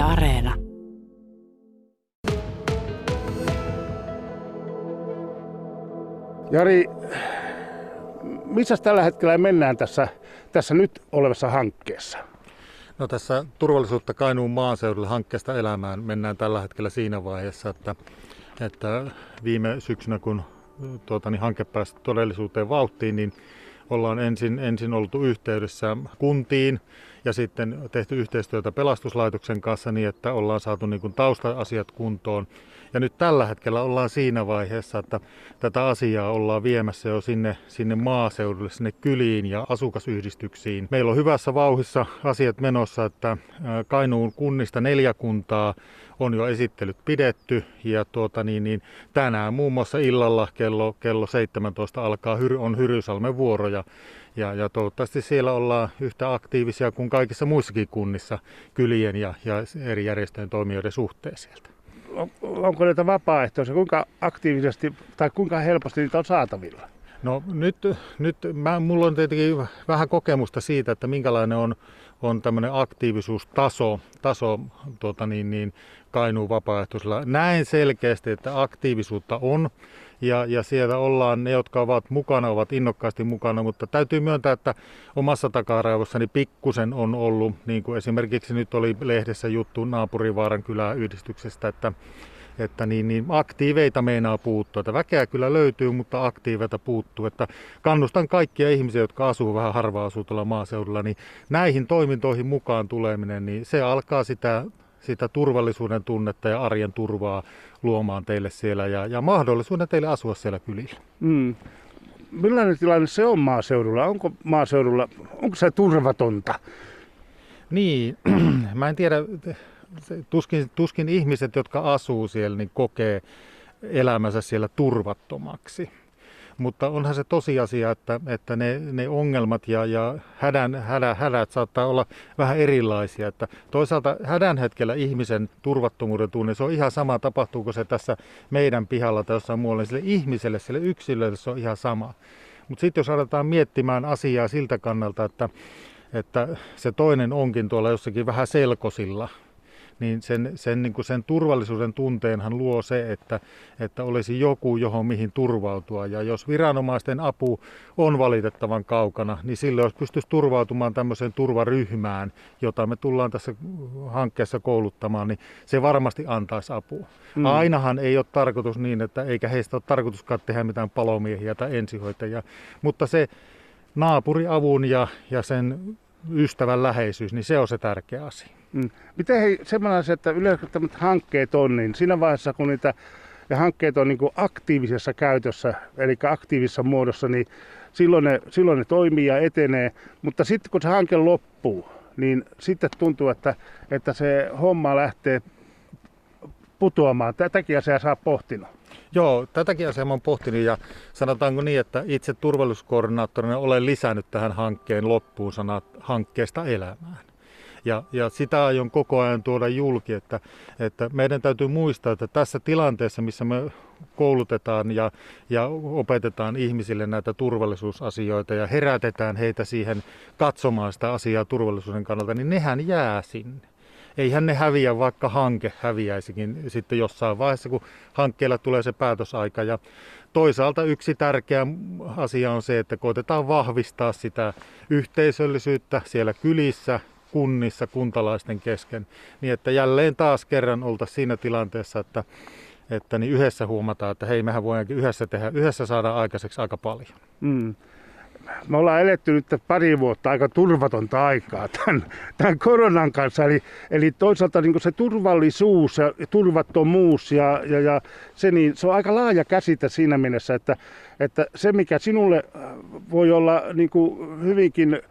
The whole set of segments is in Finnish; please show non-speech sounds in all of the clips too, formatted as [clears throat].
Yle Areena. Jari, missä tällä hetkellä mennään tässä, tässä nyt olevassa hankkeessa? No tässä turvallisuutta Kainuun maaseudulle hankkeesta elämään mennään tällä hetkellä siinä vaiheessa, että, että viime syksynä kun tuota, niin hanke pääsi todellisuuteen vauhtiin, niin ollaan ensin, ensin oltu yhteydessä kuntiin ja sitten tehty yhteistyötä pelastuslaitoksen kanssa niin, että ollaan saatu niin kuin tausta-asiat kuntoon. Ja nyt tällä hetkellä ollaan siinä vaiheessa, että tätä asiaa ollaan viemässä jo sinne, sinne maaseudulle, sinne kyliin ja asukasyhdistyksiin. Meillä on hyvässä vauhissa asiat menossa, että Kainuun kunnista neljä kuntaa on jo esittelyt pidetty ja tuota niin, niin tänään muun muassa illalla kello, kello 17 alkaa on Hyrysalmen vuoro ja, ja, ja toivottavasti siellä ollaan yhtä aktiivisia kuin kaikissa muissakin kunnissa kylien ja, ja eri järjestöjen toimijoiden suhteen sieltä. Onko näitä vapaaehtoisia, kuinka aktiivisesti tai kuinka helposti niitä on saatavilla? No nyt, nyt mä, mulla on tietenkin vähän kokemusta siitä, että minkälainen on, on tämmöinen aktiivisuustaso taso, tuota niin, niin, Kainuun vapaaehtoisella. Näen selkeästi, että aktiivisuutta on ja, ja siellä ollaan, ne jotka ovat mukana, ovat innokkaasti mukana, mutta täytyy myöntää, että omassa takaraivossani pikkusen on ollut, niin kuin esimerkiksi nyt oli lehdessä juttu Naapurivaaran kyläyhdistyksestä, että että niin, niin aktiiveita meinaa puuttua. Että väkeä kyllä löytyy, mutta aktiiveita puuttuu. Että kannustan kaikkia ihmisiä, jotka asuu vähän harvaa asutulla maaseudulla, niin näihin toimintoihin mukaan tuleminen, niin se alkaa sitä sitä turvallisuuden tunnetta ja arjen turvaa luomaan teille siellä ja, ja mahdollisuuden teille asua siellä kylillä. Mm. Millainen tilanne se on maaseudulla? Onko maaseudulla, onko se turvatonta? Niin, [clears throat] mä en tiedä, tuskin, tuskin ihmiset, jotka asuu siellä, niin kokee elämänsä siellä turvattomaksi. Mutta onhan se tosiasia, että, että ne, ne ongelmat ja, ja hädän, hädä, hädät saattaa olla vähän erilaisia. Että toisaalta hädän hetkellä ihmisen turvattomuuden tunne, se on ihan sama, tapahtuuko se tässä meidän pihalla tai jossain muualla. Sille ihmiselle, sille yksilölle se on ihan sama. Mutta sitten jos aletaan miettimään asiaa siltä kannalta, että, että se toinen onkin tuolla jossakin vähän selkosilla, niin sen, sen, niin kuin sen turvallisuuden tunteenhan luo se, että, että olisi joku, johon mihin turvautua. Ja jos viranomaisten apu on valitettavan kaukana, niin silloin jos pystyisi turvautumaan tämmöiseen turvaryhmään, jota me tullaan tässä hankkeessa kouluttamaan, niin se varmasti antaisi apua. Mm. Ainahan ei ole tarkoitus niin, että eikä heistä ole tarkoituskaan tehdä mitään palomiehiä tai ensihoitajia, mutta se naapuriavun ja, ja sen ystävän läheisyys, niin se on se tärkeä asia. Mm. Miten hei, semmoinen että yleensä tämmöiset hankkeet on, niin siinä vaiheessa kun niitä ja hankkeet on niin aktiivisessa käytössä, eli aktiivisessa muodossa, niin silloin ne, silloin ne toimii ja etenee. Mutta sitten kun se hanke loppuu, niin sitten tuntuu, että, että se homma lähtee putoamaan. Tätäkin asiaa saa pohtinut. Joo, tätäkin asiaa olen pohtinut ja sanotaanko niin, että itse turvallisuuskoordinaattorina olen lisännyt tähän hankkeen loppuun sanat hankkeesta elämään. Ja, ja sitä aion koko ajan tuoda julki, että, että meidän täytyy muistaa, että tässä tilanteessa, missä me koulutetaan ja, ja opetetaan ihmisille näitä turvallisuusasioita ja herätetään heitä siihen katsomaan sitä asiaa turvallisuuden kannalta, niin nehän jää sinne. Eihän ne häviä, vaikka hanke häviäisikin sitten jossain vaiheessa, kun hankkeella tulee se päätösaika. Ja toisaalta yksi tärkeä asia on se, että koitetaan vahvistaa sitä yhteisöllisyyttä siellä kylissä, kunnissa kuntalaisten kesken, niin että jälleen taas kerran oltaisiin siinä tilanteessa, että, että niin yhdessä huomataan, että hei, mehän voidaankin yhdessä tehdä, yhdessä saada aikaiseksi aika paljon. Mm. Me ollaan eletty nyt pari vuotta aika turvatonta aikaa tämän, tämän koronan kanssa. Eli, eli toisaalta niin se turvallisuus ja turvattomuus ja, ja, ja se, niin, se on aika laaja käsite siinä mielessä, että, että se mikä sinulle voi olla niin hyvinkin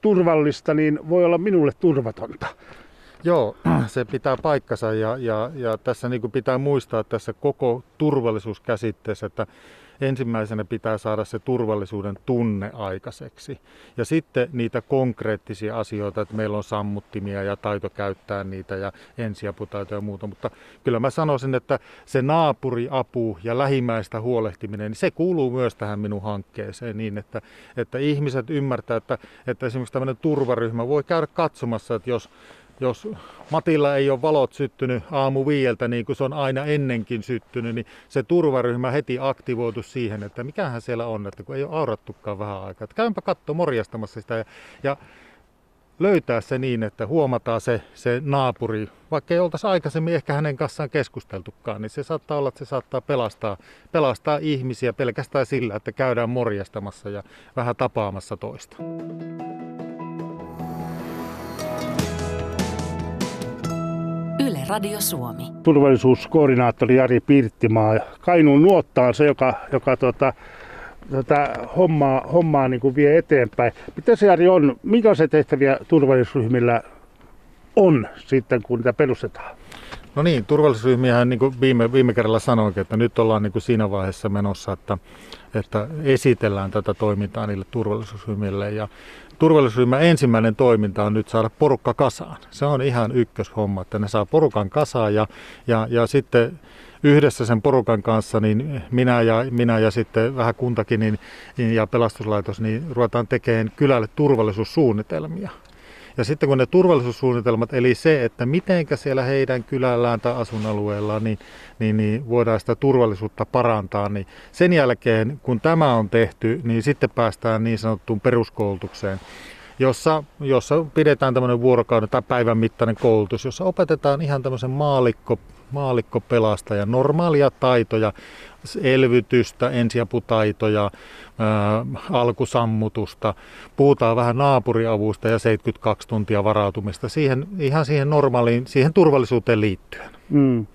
turvallista, niin voi olla minulle turvatonta. Joo, [clears throat] se pitää paikkansa ja, ja, ja tässä niin kuin pitää muistaa tässä koko turvallisuuskäsitteessä, että ensimmäisenä pitää saada se turvallisuuden tunne aikaiseksi. Ja sitten niitä konkreettisia asioita, että meillä on sammuttimia ja taito käyttää niitä ja ensiaputaitoja ja muuta. Mutta kyllä mä sanoisin, että se naapuriapu ja lähimmäistä huolehtiminen, niin se kuuluu myös tähän minun hankkeeseen niin, että, että ihmiset ymmärtää, että, että esimerkiksi tämmöinen turvaryhmä voi käydä katsomassa, että jos jos Matilla ei ole valot syttynyt aamu viieltä niin kuin se on aina ennenkin syttynyt, niin se turvaryhmä heti aktivoitu siihen, että mikähän siellä on, että kun ei ole aurattukaan vähän aikaa. Että käympä katto morjastamassa sitä ja, ja löytää se niin, että huomataan se, se naapuri, vaikka ei oltaisi aikaisemmin ehkä hänen kanssaan keskusteltukaan, niin se saattaa olla, että se saattaa pelastaa, pelastaa ihmisiä pelkästään sillä, että käydään morjastamassa ja vähän tapaamassa toista. Radio Suomi. Turvallisuuskoordinaattori Jari Pirttimaa. Kainuun nuotta on se, joka, joka tota, tätä hommaa, hommaa niin kuin vie eteenpäin. Mitä se Jari on, minkälaisia tehtäviä turvallisuusryhmillä on sitten, kun niitä perustetaan? No niin, turvallisuusryhmiähän niin kuin viime, viime kerralla sanoinkin, että nyt ollaan niin kuin siinä vaiheessa menossa, että, että esitellään tätä toimintaa niille turvallisuusryhmille. Ja turvallisuusryhmän ensimmäinen toiminta on nyt saada porukka kasaan. Se on ihan ykköshomma, että ne saa porukan kasaan ja, ja, ja sitten yhdessä sen porukan kanssa, niin minä ja, minä ja sitten vähän kuntakin niin, ja pelastuslaitos, niin ruvetaan tekemään kylälle turvallisuussuunnitelmia. Ja sitten kun ne turvallisuussuunnitelmat, eli se, että mitenkä siellä heidän kylällään tai asuinalueellaan, niin, niin, niin voidaan sitä turvallisuutta parantaa, niin sen jälkeen kun tämä on tehty, niin sitten päästään niin sanottuun peruskoulutukseen jossa, jossa pidetään tämmöinen vuorokauden tai päivän mittainen koulutus, jossa opetetaan ihan tämmöisen maalikko, maalikkopelastaja, normaalia taitoja, elvytystä, ensiaputaitoja, ää, alkusammutusta, puhutaan vähän naapuriavusta ja 72 tuntia varautumista siihen, ihan siihen normaaliin, siihen turvallisuuteen liittyen. Mm.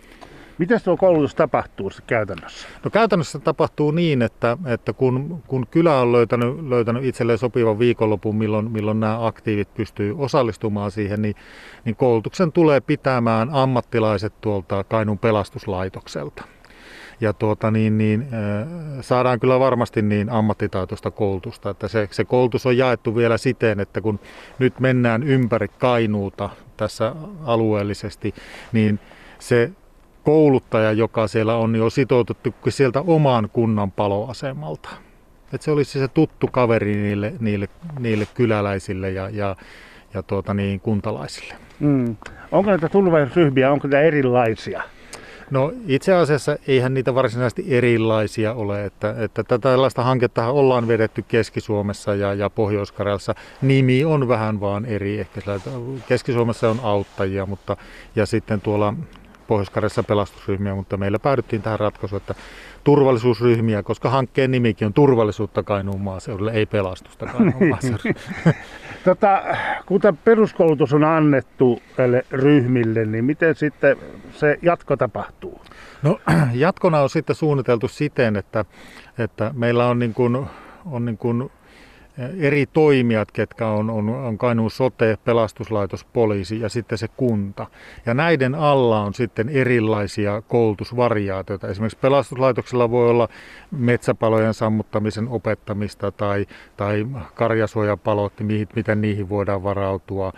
Miten tuo koulutus tapahtuu käytännössä? No käytännössä tapahtuu niin, että, että kun, kun kylä on löytänyt, löytänyt itselleen sopivan viikonlopun, milloin, milloin nämä aktiivit pystyy osallistumaan siihen, niin, niin koulutuksen tulee pitämään ammattilaiset tuolta Kainun pelastuslaitokselta. Ja tuota, niin, niin, saadaan kyllä varmasti niin ammattitaitoista koulutusta, että se, se koulutus on jaettu vielä siten, että kun nyt mennään ympäri Kainuuta tässä alueellisesti, niin se kouluttaja, joka siellä on, on sitoutettu sieltä oman kunnan paloasemalta. Et se olisi se tuttu kaveri niille, niille, niille kyläläisille ja, ja, ja tuota niin, kuntalaisille. Mm. Onko näitä turvallisuusryhmiä, onko näitä erilaisia? No itse asiassa eihän niitä varsinaisesti erilaisia ole, että, että tällaista hanketta ollaan vedetty Keski-Suomessa ja, ja Pohjois-Karjalassa. Nimi on vähän vaan eri, ehkä Keski-Suomessa on auttajia, mutta ja sitten tuolla pohjois pelastusryhmiä, mutta meillä päädyttiin tähän ratkaisuun, että turvallisuusryhmiä, koska hankkeen nimikin on turvallisuutta Kainuun maaseudulle, ei pelastusta Kainuun [laughs] maaseudulle. tota, kun tämä peruskoulutus on annettu näille ryhmille, niin miten sitten se jatko tapahtuu? No [clears throat] jatkona on sitten suunniteltu siten, että, että meillä on, niin kuin, on niin kuin eri toimijat, ketkä on, on, on Kainuun sote, pelastuslaitos, poliisi ja sitten se kunta. Ja näiden alla on sitten erilaisia koulutusvariaatioita. Esimerkiksi pelastuslaitoksella voi olla metsäpalojen sammuttamisen opettamista tai, tai karjasuojapalot, miten niihin voidaan varautua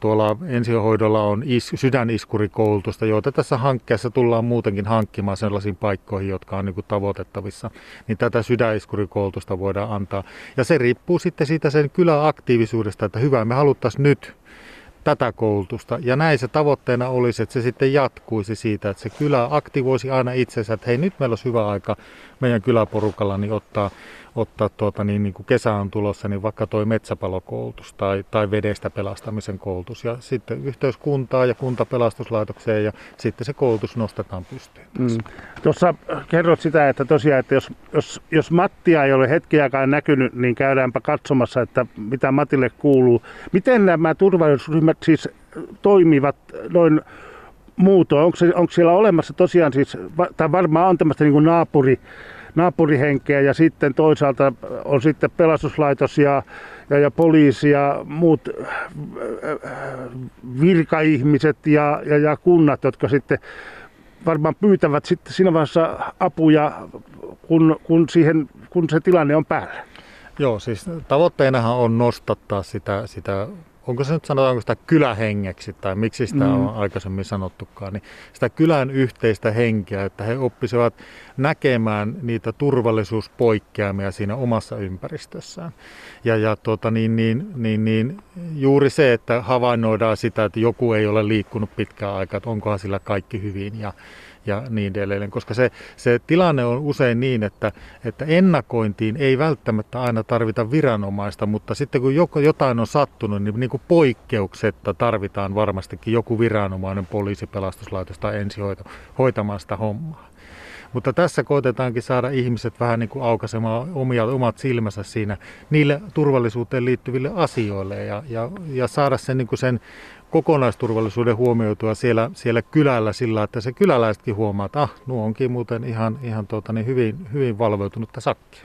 tuolla ensihoidolla on is, sydäniskurikoulutusta, joita tässä hankkeessa tullaan muutenkin hankkimaan sellaisiin paikkoihin, jotka on niin tavoitettavissa. Niin tätä sydäniskurikoulutusta voidaan antaa. Ja se riippuu sitten siitä sen kyläaktiivisuudesta, että hyvä, me haluttaisiin nyt tätä koulutusta. Ja näin se tavoitteena olisi, että se sitten jatkuisi siitä, että se kylä aktivoisi aina itsensä, että hei nyt meillä olisi hyvä aika meidän kyläporukalla niin ottaa ottaa tuota, niin, niin kuin kesä on tulossa, niin vaikka toi metsäpalokoulutus tai, tai vedestä pelastamisen koulutus ja sitten yhteyskuntaa ja kuntapelastuslaitokseen ja sitten se koulutus nostetaan pystyyn. Mm. Tuossa kerrot sitä, että tosiaan, että jos, jos, jos Mattia ei ole hetkeäkään näkynyt, niin käydäänpä katsomassa, että mitä Matille kuuluu. Miten nämä turvallisuusryhmät siis toimivat noin muutoin? Onko, onko siellä olemassa tosiaan siis, tai varmaan on tämmöistä niin naapuri, naapurihenkeä ja sitten toisaalta on sitten pelastuslaitos ja, ja, ja poliisi ja muut äh, virkaihmiset ja, ja, ja kunnat, jotka sitten varmaan pyytävät sitten siinä vaiheessa apuja, kun, kun, siihen, kun se tilanne on päällä. Joo, siis tavoitteenahan on nostattaa sitä, sitä onko se nyt sanotaanko sitä kylähengeksi tai miksi sitä mm. on aikaisemmin sanottukaan, niin sitä kylän yhteistä henkeä, että he oppisivat näkemään niitä turvallisuuspoikkeamia siinä omassa ympäristössään. Ja, ja tuota, niin, niin, niin, niin, juuri se, että havainnoidaan sitä, että joku ei ole liikkunut pitkään aikaa, että onkohan sillä kaikki hyvin ja, ja niin edelleen. Koska se, se tilanne on usein niin, että, että ennakointiin ei välttämättä aina tarvita viranomaista, mutta sitten kun joko, jotain on sattunut, niin, niin kuin poikkeuksetta tarvitaan varmastikin joku viranomainen, poliisi, pelastuslaitos tai ensihoito hoitamaan sitä hommaa. Mutta tässä koetetaankin saada ihmiset vähän niin kuin aukaisemaan omia, omat silmänsä siinä niille turvallisuuteen liittyville asioille ja, ja, ja saada sen, niin kuin sen kokonaisturvallisuuden huomioitua siellä, siellä kylällä sillä, että se kyläläisetkin huomaa, että ah, nuo onkin muuten ihan, ihan tuota, niin hyvin, hyvin valveutunutta sakkia.